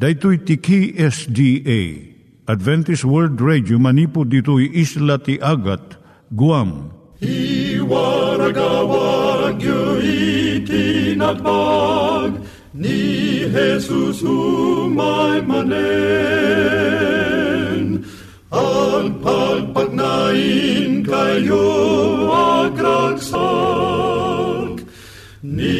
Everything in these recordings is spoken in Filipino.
Daitui tiki SDA Adventist World Radio manipud ditui isla ti Agat Guam. I waragawag yu itinatpag ni Jesus umay manen ang pagpagnain kayo agkansak ni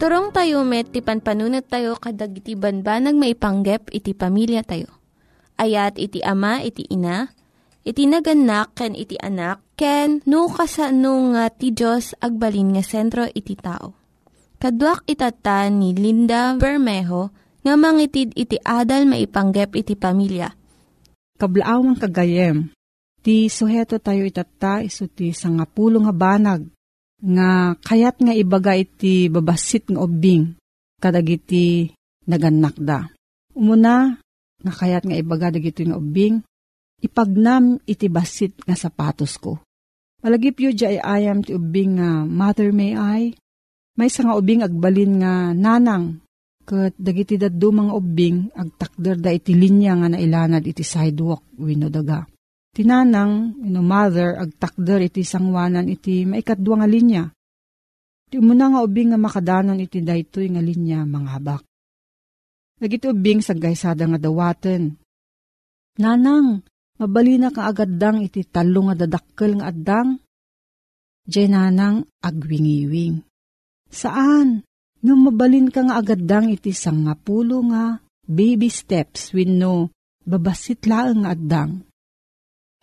Iturong tayo met, ti panpanunat tayo kadag iti banbanag maipanggep iti pamilya tayo. Ayat iti ama, iti ina, iti naganak, ken iti anak, ken no, kasano nga ti Diyos agbalin nga sentro iti tao. Kaduak itata ni Linda Bermejo nga mangitid iti adal maipanggep iti pamilya. Kablaawang kagayem, ti suheto tayo itata iso ti sangapulo nga banag nga kayat nga ibaga iti babasit nga ubing kadagiti naganak Umuna, nga kayat nga ibaga dagiti nga ubing, ipagnam iti basit nga sapatos ko. Malagip yu di ayam ti ubing nga mother may I, may nga ubing agbalin nga nanang, kat dagiti mga ubing agtakder da iti linya nga nailanad iti sidewalk wino daga. Tinanang, ino mother, agtakder iti sangwanan iti maikadwa nga linya. Ti umuna nga ubing nga makadanon iti daytoy nga linya mga habak. Nagiti ubing sa gaysada nga dawaten. Nanang, mabalina ka agaddang iti talo nga dadakkel nga addang. Diyay nanang agwingiwing. Saan? Ngam mabalin ka nga agaddang iti sangapulo nga baby steps when no babasit laang nga addang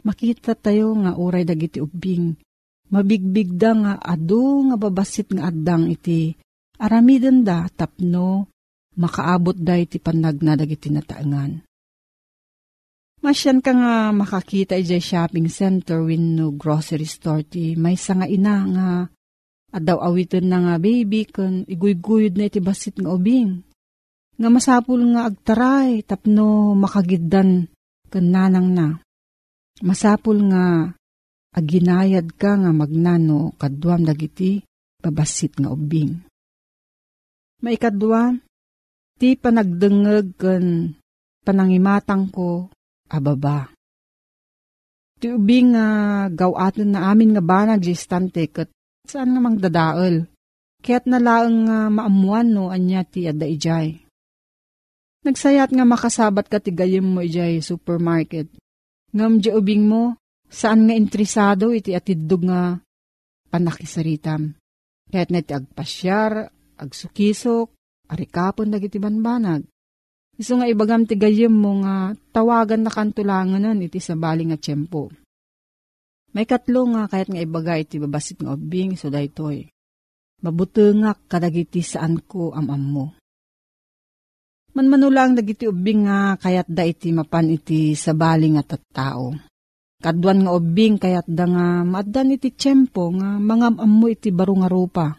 makita tayo nga uray dagiti ubing. Mabigbigda nga adu nga babasit nga addang iti aramiden da tapno makaabot da iti panag na dagiti nataangan. Masyan ka nga makakita iti shopping center when no grocery store ti may nga ina nga adaw awitin na nga baby kan iguygoyod na iti basit nga ubing. Nga masapul nga agtaray tapno makagiddan kan nanang na. Masapul nga aginayad ka nga magnano kadwam dagiti babasit nga ubing. Maikadwa, ti panagdengeg ken panangimatang ko ababa. Ti ubing nga gawaten na amin nga banag jistante ket saan nga mang dadael. Kaya't nalaang nga maamuan no anya ti adda ijay. Nagsayat nga makasabat ka ti gayem mo ijay supermarket Ngam di ubing mo, saan nga intrisado iti atidog nga panakisaritam. Kaya't na iti agpasyar, agsukisok, arikapon dagiti banbanag. Iso nga ibagam ti gayem mo nga tawagan na kantulanganan iti sa bali nga tiyempo. May katlo nga kahit nga ibaga iti babasit nga ubing so daytoy. Mabutengak kadagiti saan ko amam mo. Manmanulang dagiti ubing nga kayat da iti mapan iti sabali nga tattao. Kadwan nga ubing kayat da nga maadan iti tiyempo nga mga ammo iti baro nga rupa.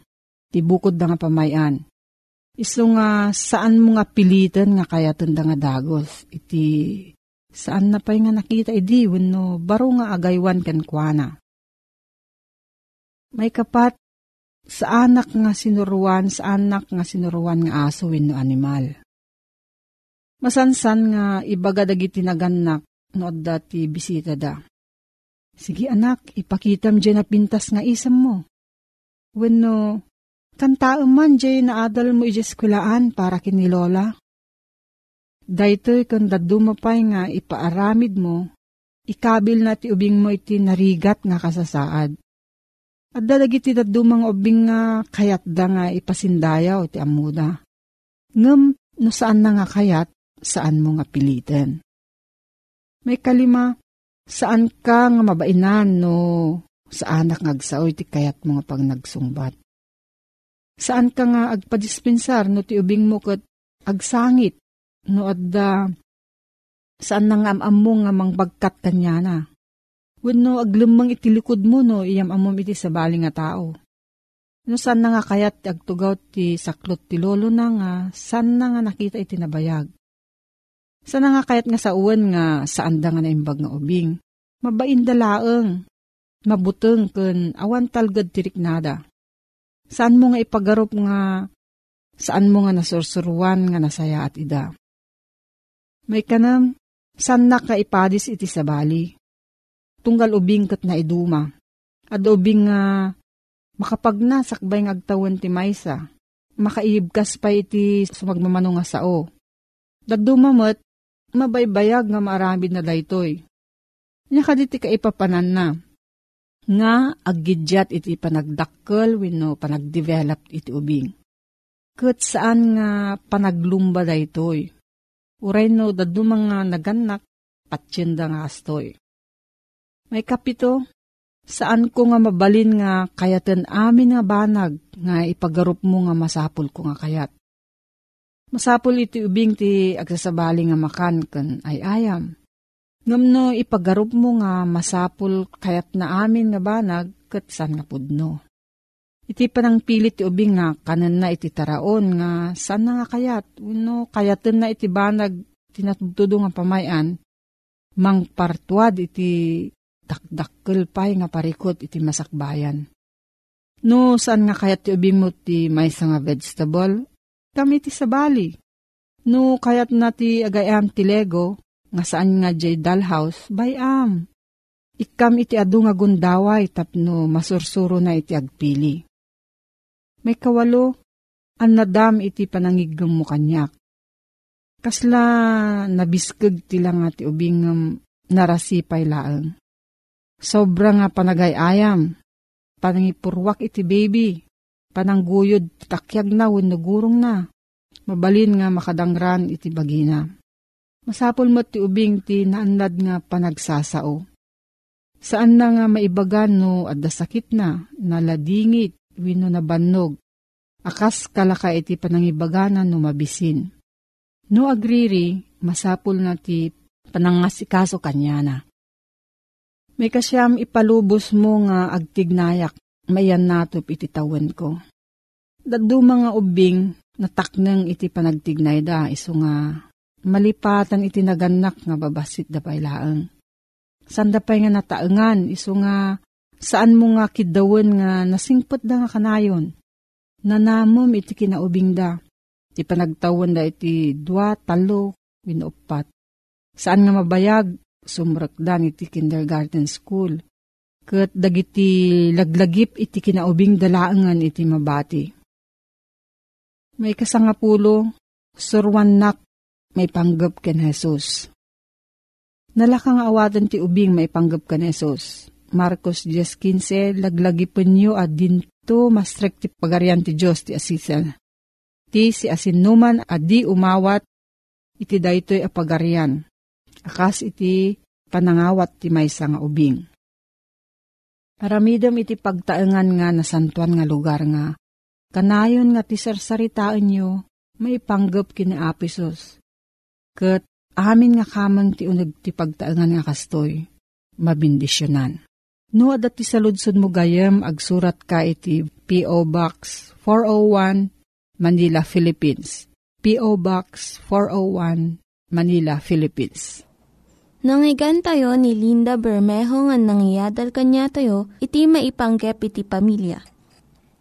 Iti bukod da nga pamayan. Iso nga saan mo nga pilitan nga kayatan da nga dagos. Iti saan na pa'y nga nakita idi no baro nga agaywan kan kuana. May kapat sa anak nga sinuruan, sa anak nga sinuruan nga aso wenno animal Masansan nga ibaga dagiti naganak no adda ti bisita da. Sige anak, ipakitam dyan na pintas nga isam mo. Wenno, kantaam man dyan na adal mo ijeskulaan para kini lola. Daytoy kan dadumapay nga ipaaramid mo, ikabil na ti ubing mo iti narigat nga kasasaad. At dadagiti dadumang ubing nga kayat da nga ipasindayaw iti amuda. Ngem no saan na nga kayat, saan mo nga pilitin. May kalima, saan ka nga mabainan no sa anak nga agsaoy ti kayat mo nga pag nagsungbat. Saan ka nga agpadispensar no ti ubing mo kat agsangit no adda saan na nga amam mo nga mangbagkat kanya na. Wenno aglumang itilikod mo no iyam amom iti sa bali nga tao. No saan na nga kayat agtugaw ti saklot ti lolo na nga, saan na nga nakita iti nabayag. Sana nga kayat nga sa uwan nga saan da nga naimbag nga ubing. Mabain dalaeng, mabuteng ken awan talgad tirik nada. Saan mo nga ipagarop nga saan mo nga nasursuruan nga nasaya at ida. May kanam, saan na ka ipadis iti sa bali. Tunggal ubing kat na iduma. At ubing nga makapag sakbay nga agtawan ti maysa. Makaibkas pa iti sumagmamano nga sao. Dadumamot, mabaybayag nga marami na daytoy. Nya kaditi ka ipapanan na. Nga aggidyat iti panagdakkel wenno panagdevelop iti ubing. ket saan nga panaglumba da itoy. Uray no dadu mga naganak patsyenda nga astoy. May kapito, saan ko nga mabalin nga kayaten amin nga banag nga ipagarup mo nga masapul ko nga kayat. Masapul iti ubing ti agsasabali nga makan kan ay ayam. Ngamno ipagarup mo nga masapul kayat na amin nga banag kat san nga pudno. Iti panang pilit ti ubing nga kanan na iti taraon nga san nga kayat. Uno kayaten na iti banag tinatudo nga pamayan mangpartuad iti dakdakkel pay nga parikot iti masakbayan. No, saan nga kayat ti ubing mo ti may nga vegetable? Kami ti sabali. No, kayat na ti agayam ti lego, nga saan nga jay dalhouse, bayam. Ikam iti adu nga gundaway tapno masursuro na iti agpili. May kawalo, an nadam iti panangigam mo kanyak. Kasla nabiskag ti lang nga ti ubing narasipay laeng. Sobra nga panagayayam. Panangipurwak iti baby. Panangguyod takyag na wenno gurong na. Mabalin nga makadangran iti bagina. Masapol mo ti ubing ti naanlad nga panagsasao. Saan na nga maibagan no adda sakit na, naladingit, wino na bannog. Akas kalaka iti panangibaganan no mabisin. No agriri, masapol na ti panangasikaso kanya na. May kasyam ipalubos mo nga agtignayak, mayan natop iti tawen ko. Dadu mga ubing, natakneng iti panagtignay da, iso nga malipatan iti naganak nga babasit da pailaang. Sanda pa'y nga nataengan, iso nga saan mo nga kidawen nga nasingpot da nga kanayon. Nanamom iti kinaubing da, iti panagtawan da iti dua, talo, winupat. Saan nga mabayag, sumrakdan iti kindergarten school. Kat dagiti laglagip iti kinaubing dalaangan iti mabati. May kasangapulo, surwanak may panggap ken Jesus. Nalakang awatan ti ubing may panggap ken Jesus. Marcos 10.15, laglagipin nyo at dinto mastrek ti pagarian ti Diyos ti asisal. Ti si asinuman at di umawat, iti daytoy apagarian. Akas iti panangawat ti maysa nga ubing. Aramidam iti pagtaengan nga nasantuan nga lugar nga, kanayon nga ti sarsaritaan nyo, may panggap kini Apisos. Kat amin nga kamang ti unag ti pagtaengan nga kastoy, mabindisyonan. No, adat ti saludsod mo gayam, agsurat ka iti P.O. Box 401, Manila, Philippines. P.O. Box 401, Manila, Philippines. Nangyigan tayo ni Linda Bermejo nga nangyadal kanya tayo, iti maipanggep iti pamilya.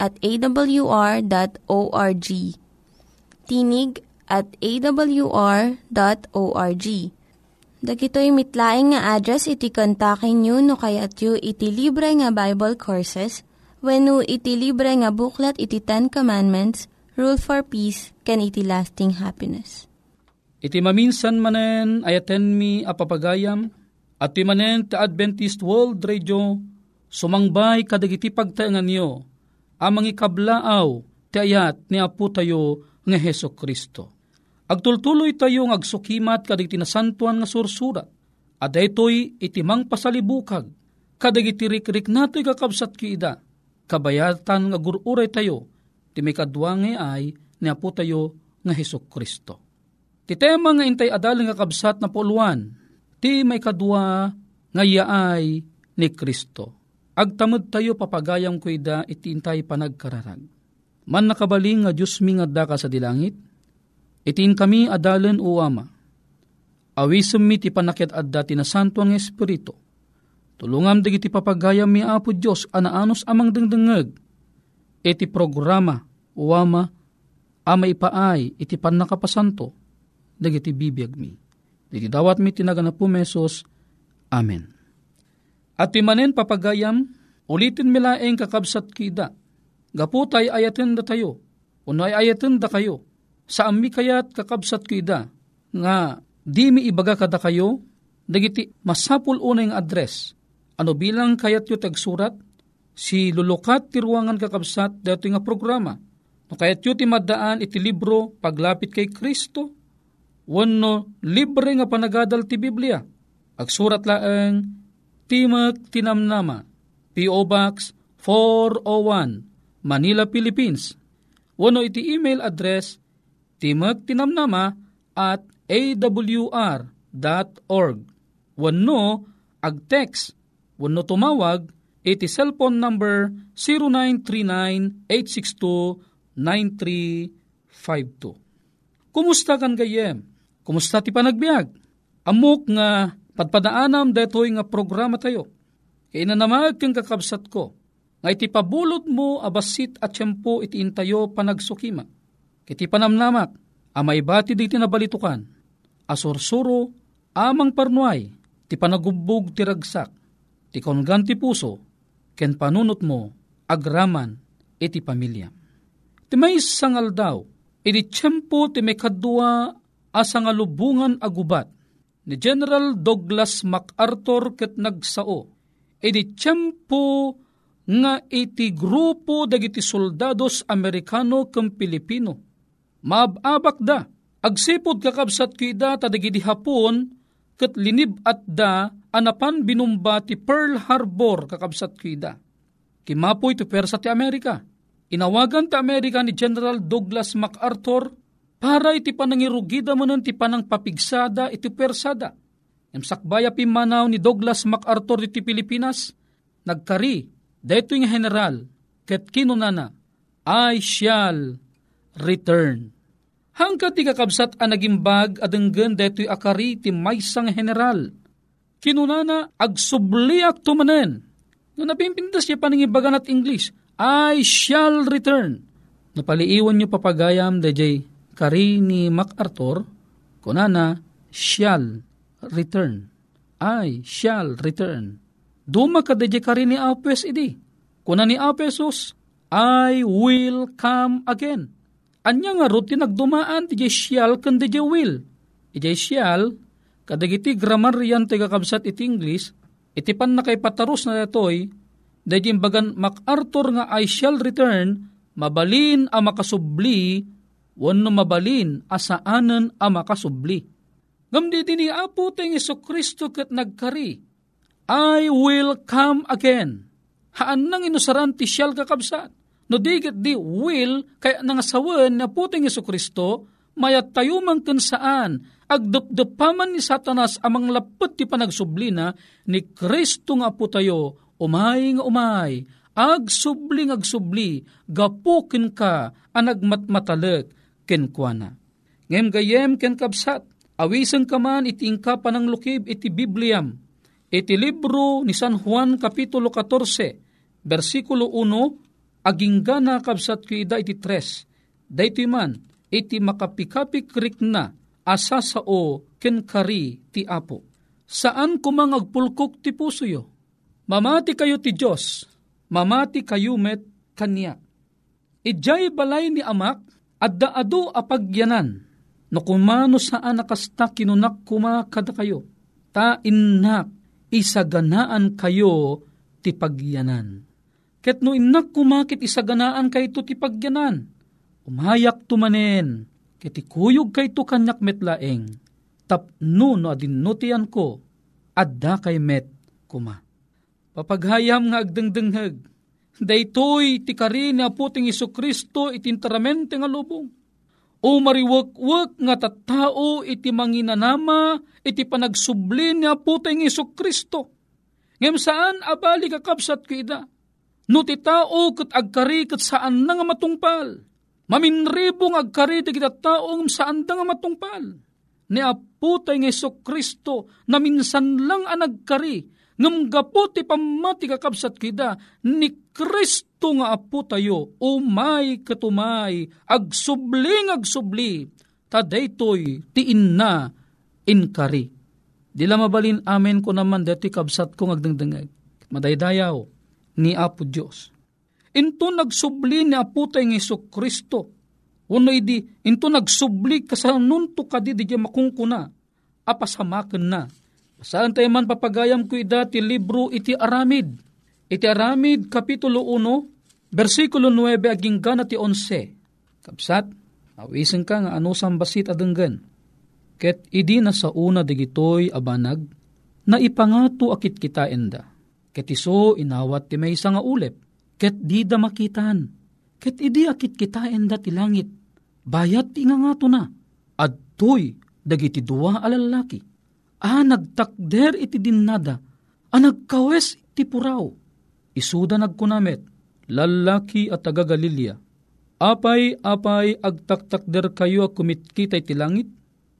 at awr.org. Tinig at awr.org. Dagitoy mitlaing nga address iti kontakin nyo no kayat yu iti libre nga Bible Courses when iti libre nga buklat iti Ten Commandments, Rule for Peace, can iti lasting happiness. Iti maminsan manen ayaten mi apapagayam, at ti Adventist World Radio, sumangbay kadagiti pagtaengan niyo, amang ikablaaw ti ayat ni Apo tayo nga Heso Kristo. Agtultuloy tayo ng agsukimat kadagiti nasantuan nga sursurat, at ito'y itimang pasalibukag, kadagiti rikrik nato'y kakabsat kiida, kabayatan nga gururay tayo, ti may kadwangi ay ni Apo tayo nga Heso Kristo. Ti tema nga intay adal nga kabsat na puluan, ti may kadwa nga yaay ni Kristo. Agtamad tayo papagayam ko ida itintay panagkararag. Man nakabaling nga Diyos mi nga sa dilangit, itin kami adalan o ama. Awisem mi ti panakit adda ti nasanto ang Espiritu. Tulungam dagiti papagayam mi apo Diyos anaanos amang dengdengeg. Iti programa o ama ama ipaay iti pan nakapasanto, dagiti bibiyag mi. Diti dawat mi tinaga na po mesos. Amen. At timanen papagayam, ulitin milaeng kakabsat kida. Gaputay ayaten da tayo, unay ayaten da kayo. Sa ami kayat kakabsat kida, nga di mi ibaga kada kayo, dagiti masapul unay nga address. Ano bilang kayat yu tagsurat? Si lulukat ti ruangan kakabsat dato nga programa. No kayat yu ti maddaan iti libro paglapit kay Kristo, wano libre nga panagadal ti Biblia. Agsurat laeng Timak Tinamnama, P.O. Box 401, Manila, Philippines. Wano iti email address timagtinamnama at awr.org. Wano ag-text, wano tumawag, iti cellphone number 0939-862-9352. Kumusta kan gayem? Kumusta ti panagbiag? Amok nga padpadaanam detoy nga programa tayo. Kaya inanamag kang kakabsat ko, nga iti pabulod mo abasit at tiyempo iti intayo panagsukima. Kiti panamnamak, amay bati di tinabalitukan, asursuro, amang parnuay, ti panagubog ti ragsak, ti kongan ti puso, ken panunot mo, agraman, iti pamilya. Ti may sangal daw, iti tiyempo ti may kadua asangalubungan agubat, ni General Douglas MacArthur ket nagsao, iti tiyempo nga iti grupo dagiti soldados Amerikano kem Pilipino. Maababak da, agsipod kakabsat kida tadagiti hapon ket linib at da anapan binumba ti Pearl Harbor kakabsat kida. Kimapoy ti persa ti Amerika. Inawagan ti Amerika ni General Douglas MacArthur para iti panangirugida mo ti panang papigsada iti persada. Emsakbaya pimanaw ni Douglas MacArthur iti Pilipinas, nagkari, dito yung general, ket kinunana, I shall return. Hangkat ti kakabsat ang nagimbag adenggan deto'y akari ti maysang general. Kinunana agsubliak tumanen. No napimpintas siya paningibagan at English, I shall return. Napaliiwan niyo papagayam dejay kari ni MacArthur, kunana shall return. I shall return. Duma ka dejay kari ni Apes idi. Kuna ni Apesos, I will come again. Anya nga ro tinagdumaan ti shall kan di will. Ijay shall, kadagiti grammar yan ti kakabsat iti English, iti pan na kay pataros na datoy, dahil bagan MacArthur nga I shall return, mabalin a makasubli, wano mabalin asaanan a makasubli. Gamdi din ni Apo tayong Iso Kristo kat nagkari, I will come again. Haan nang inusaran ti siyal kakabsat. No digit di will, kaya nangasawan na puting Iso Kristo, mayat tayo man saan, agdupdupaman ni Satanas amang lapot ti panagsublina, ni Kristo nga po tayo, umay nga umay, agsubli nga agsubli, gapukin ka, anagmatmatalag, kenkwana. Ngem gayem ken kabsat, awisang kaman iti ingka panang lukib iti Bibliam, iti libro ni San Juan Kapitulo 14, versikulo 1, agingga na kabsat ko ida iti 3, dayto man, iti makapikapik na, asa sao ken kari ti apo. Saan kumang agpulkok ti puso yo? Mamati kayo ti Diyos, mamati kayo met kanya. Ijay balay ni amak, adda ado apagyanan, no kumano saan nakasta kinunak kuma kada kayo, ta innak isaganaan kayo ti pagyanan. Ket no innak kumakit isaganaan kay to ti pagyanan, umayak tumanen, ket ikuyog kay to kanyak metlaeng, tapno no adinutian ko, adda kay met kuma. Papaghayam nga agdengdenghag, daytoy ti kari ni aputing Iso Kristo itintaramente nga lubong. O mariwak-wak nga tattao iti manginanama iti panagsubli ni aputing Iso Kristo. Ngem saan abali kakabsat ko? No ti tao kat agkari kat saan na nga matungpal. Maminribong agkari ti kita taong saan da nga matungpal. Ni aputay ng Iso Kristo na minsan lang ang nagkari ngam gapo ti pamati kakabsat kida, ni Kristo nga apo tayo, umay katumay, agsubling agsubli, tadaytoy ti inna inkari. Dila mabalin amen ko naman dati kabsat kong agdangdangag. Madaydayaw ni Apo Diyos. Into nagsubli ni Apo tayo ng Iso Kristo. Uno idi, into nagsubli kasanunto ka di di makungkuna. Apasamakan na Saan tayo man papagayam ko ida ti libro iti Aramid. Iti Aramid, Kapitulo 1, versikulo 9, aging gana ti 11. Kapsat, awisin ka nga ano sambasit adenggan. Ket idi na sa una digitoy abanag, na ipangato akit kita enda. Ket iso inawat ti may nga ulep, ket di da makitan. Ket idi akit kita enda ti langit. Bayat ti nga na. Adtoy dagiti dua alalaki Ah, nagtakder iti dinnada. Ah, nagkawes iti puraw. Isuda nagkunamet, lalaki at taga Galilea. Apay, apay, agtaktakder kayo a kumitkita iti langit.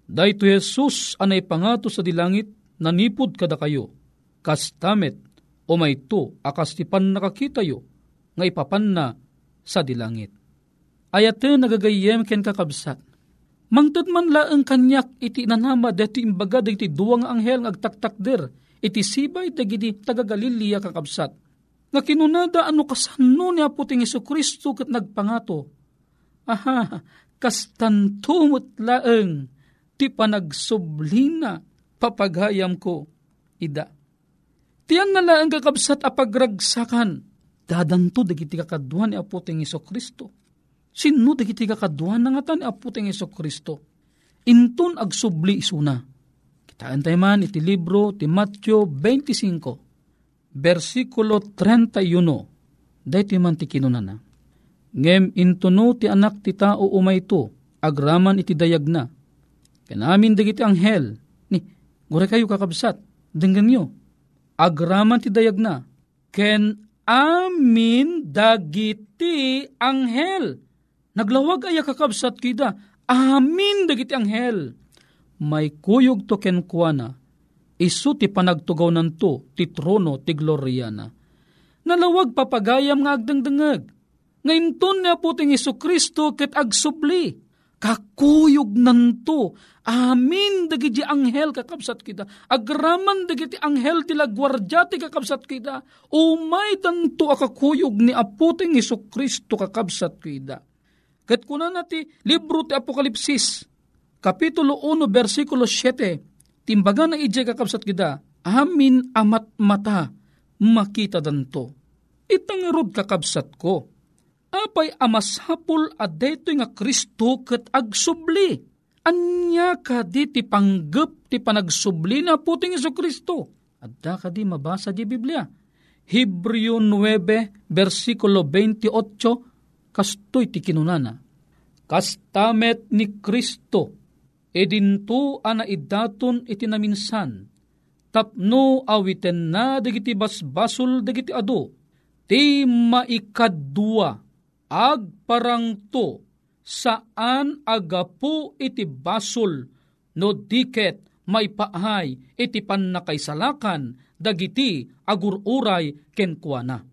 Dahito Jesus anay pangato sa dilangit, nanipod kada kayo. Kastamet, o may to, akas ti pan nakakita yo, nga ipapan na sa dilangit. Ayate nagagayem ken kakabsat Mangtad man laeng kanyak iti nanama deti imbaga iti duwang anghel ngagtaktakder iti sibay dagiti taga Galilea kakabsat. Nga kinunada ano kasano ni Aputing Iso Kristo kat nagpangato. Aha, kastantumot laeng ti panagsublina papagayam ko ida. Tiyan na laeng kakabsat apagragsakan dadanto dagiti kakaduan ni Aputing Iso Kristo Sino dagiti kakaduan na nga ni Apo Iso Kristo. Intun agsubli isuna. Kitaan tayo man iti libro ti Matthew 25, versikulo 31. Dahiti man ti kinunana. Ngem intuno ti anak ti tao umay to, agraman iti dayag na. Kanamin dagiti anghel, ni, gure kayo kakabsat, denggan nyo. Agraman ti dayag na, ken amin dagiti anghel Naglawag ay kakabsat kida, amin dagiti anghel. May kuyog to kenkwana, isu ti panagtugaw nanto, ti trono, ti gloriana. Nalawag papagayam nga agdangdangag. Ngayon ton na po ting Iso Kristo ket agsubli. Kakuyog nanto, amin dagiti anghel kakabsat kita. Agraman dagiti anghel tila gwardya ti kakabsat kita. Umay tanto akakuyog ni aputing Iso Kristo kakabsat kita Kat kuna nati libro ti Apokalipsis, Kapitulo 1, versikulo 7, timbaga na ijay kakabsat kita, amin amat mata makita danto. Itangarod kakabsat ko. Apay amasapul at dito nga Kristo kat agsubli. Anya ka di ti panggap ti panagsubli na puting iso Kristo. Adda ka di mabasa di Biblia. Hebreo 9, versikulo 28, kastoy ti kinunana. Kastamet ni Kristo, edinto ana idaton iti naminsan, tapno awiten na dagiti basbasol dagiti ado, ti maikadua, agparangto, saan agapu iti basol, no diket maipahay iti pannakaisalakan, dagiti agururay kenkwana.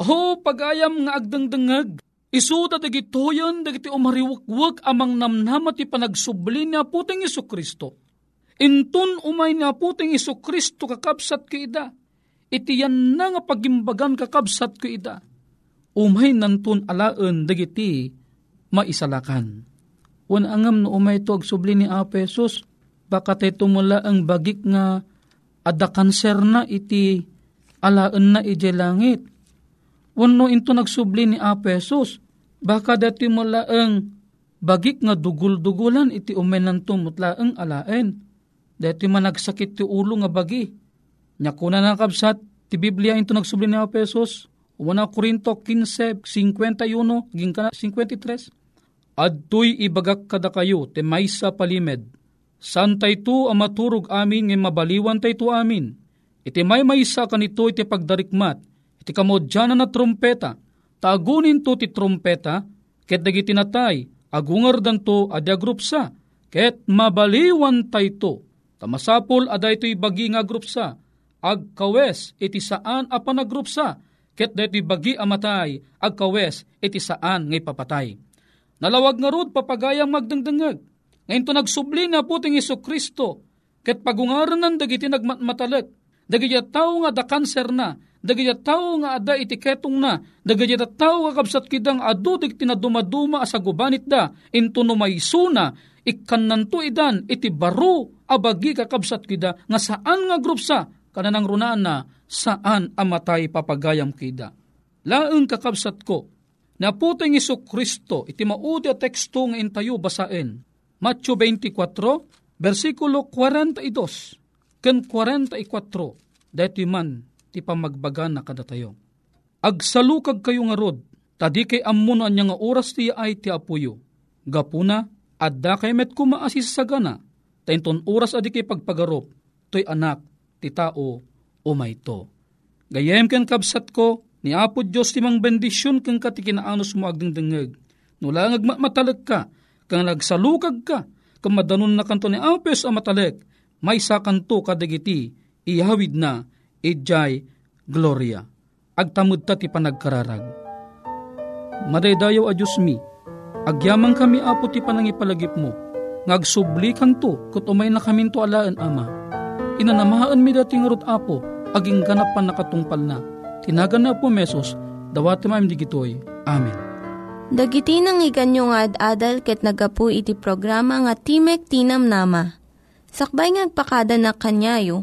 O pagayam nga agdangdangag, Isu da dagitoyan dagiti umariwakwak amang namnama ti panagsubli ni aputing Iso Kristo. Intun umay ni aputing Iso Kristo kakabsat ka ida. Iti yan na nga pagimbagan kakabsat ka ida. Umay nantun alaan dagiti maisalakan. Wan angam no umay to agsubli ni Apesos, baka tayo tumula ang bagik nga ada kanser na iti alaan na ije langit Wano into nagsubli ni Apesos, baka dati mo laeng bagik nga dugul-dugulan iti umenanto mutlaeng alaen. Dati man nagsakit ti ulo nga bagi. Nyakuna na kabsat, ti Biblia into nagsubli ni Apesos, Una Korinto 15, 51, ging ka 53. Adtoy ibagak kada kayo, te maysa palimed. San to ang maturog amin ng mabaliwan to amin. Iti may maysa kanito iti pagdarikmat, iti kamodyanan na trumpeta, tagunin to ti trumpeta, ket dagiti natay, agungar danto adya grupsa, ket mabaliwan tay to, tamasapol aday to'y bagi nga grupsa, agkawes iti saan a panagrupsa, ket deti bagi amatay, agkawes iti saan ngay papatay. Nalawag nga rod papagayang magdangdangag, ngayon to nagsubli na puting Iso Kristo, ket pagungaranan dagiti nagmatmatalek, dagiti tao nga da kanser na, dagiti tao nga ada itiketong na, dagiti tao nga kabsat kidang adu digti na dumaduma asa gubanit da, into no may suna, ikkananto idan iti baro abagi kakabsat kida. Nga saan nga grupsa kananang runaan na saan amatay papagayam kida. Laeng kakabsat ko, na puteng Iso Kristo iti maudi a teksto nga intayo basaen. Matthew 24, versikulo 42, ken 44, dati man ti pamagbaga na kadatayo. Agsalukag kayo nga rod, tadi kay ammo anya nga oras ti ay ti apuyo. Gapuna, adda kay met kumaasis sa gana, tainton oras adi kay pagpagarop, toy anak ti tao o mayto. Gayem ken kabsat ko, ni Apo Diyos ti mang bendisyon kang katikinaanus mo agdingdingeg. Nula ngagmatalag ka, kang nagsalukag ka, kang madanon na kanto ni Apes a matalek, may sakanto kadagiti, ihawid na, ijay, gloria. Agtamud ta ti panagkararag. Madaydayaw a Diyos mi, agyamang kami apo ti panangipalagip mo, ngagsubli kanto, kat umay na kami to alaan ama. Inanamahaan mi dating rot apo, aging ganap pa nakatungpal na. Tinagan na po mesos, dawati maim digitoy. Amen. Dagiti nang iganyo nga ad-adal ket nagapu iti programa nga Timek Tinam Nama. Sakbay ngagpakada na kanyayo,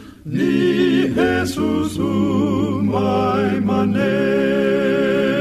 ni Jesús umay manen.